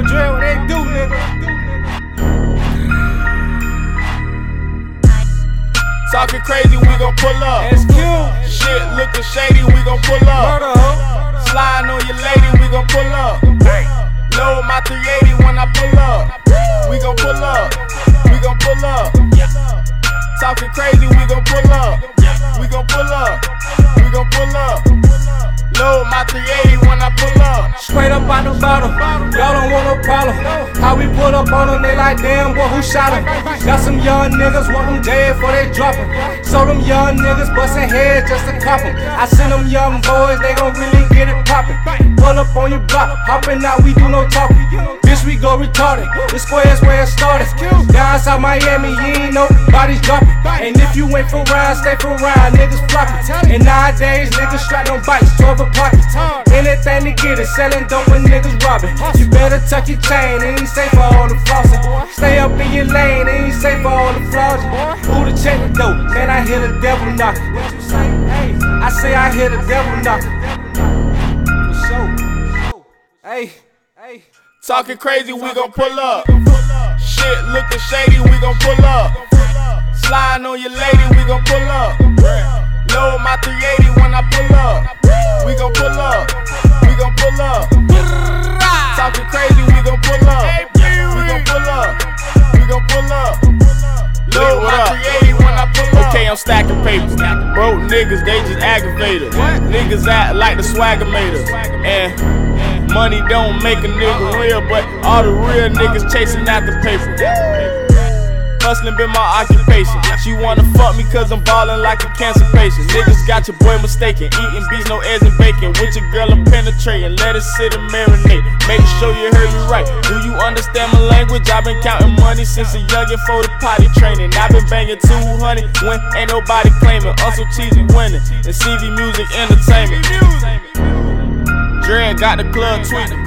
Triple Dre, what they do, nigga. Talking crazy, we gon' pull up. SQ. Shit looking shady, we gon' pull up. Sliding on your lady, we gon' pull up. Load my 380 when I pull up. We gon' pull up. We gon' pull up. Talking crazy, we gon' pull up. We gon' pull up. We gon' pull up. Load my 380 when I pull up. Straight up out the bottle. Want no problem. How we pull up on them, they like, damn, boy, who shot him? Got some young niggas want them dead before they drop him. So them young niggas bustin' heads just to cop cop 'em. I send them young boys, they gon' really get it poppin'. Pull up on your block, hoppin' out, we do no talking. Bitch, we go retarded. The square's where it started. Down south Miami, you ain't no bodies dropping. And if you ain't for round, stay for round, niggas flockin'. And nowadays, niggas strapped on bikes, 12 a. Anything to get it, selling dope when niggas robbin'. You better tuck your chain, it ain't safe for all the flossing. Stay up in your lane, it ain't safe for all the flossing. Who to check the dope? Man, I hear the devil knocking. What you say? Hey, I say I hear the devil knocking. For sure. Hey, hey. Talking crazy, we gon' pull up. Shit looking shady, we gon' pull up. Sliding on your lady, we gon' pull up. Load my 380 pull up. Okay, I'm stacking papers. Broke niggas, they just aggravated. Niggas act like the swagger made us. And money don't make a nigga real, but all the real niggas chasing after paper. Hustling been my occupation. She wanna fuck me cause I'm ballin' like a cancer patient. Niggas got your boy mistaken. Eating beats, no eggs and bacon. With your girl, I'm penetrating. Let it sit and marinate. Make sure you heard me right. Do you understand my language? I've been counting money since a youngin' for the potty training. I've been banging 200 when ain't nobody claiming. Also cheesy winning. And CV Music Entertainment. Dre got the club tweaking.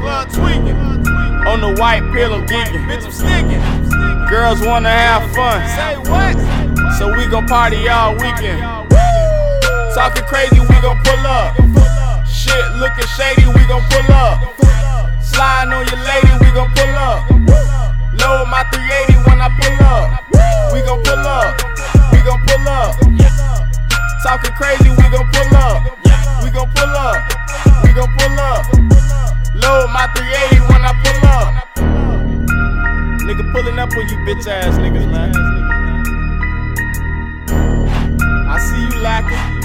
On the white pill, I'm geeking. Bitch, I'm sticking. Girls wanna have fun. Say what? So we gon' party all weekend. Talking crazy, we gon' pull up. Shit looking shady, we gon' pull up. Sliding on your lady, we gon' pull up. Load my 380 when I pull up. We gon' pull up. We gon' pull up. Talking crazy, up on you bitch ass niggas, man. I see you lacking.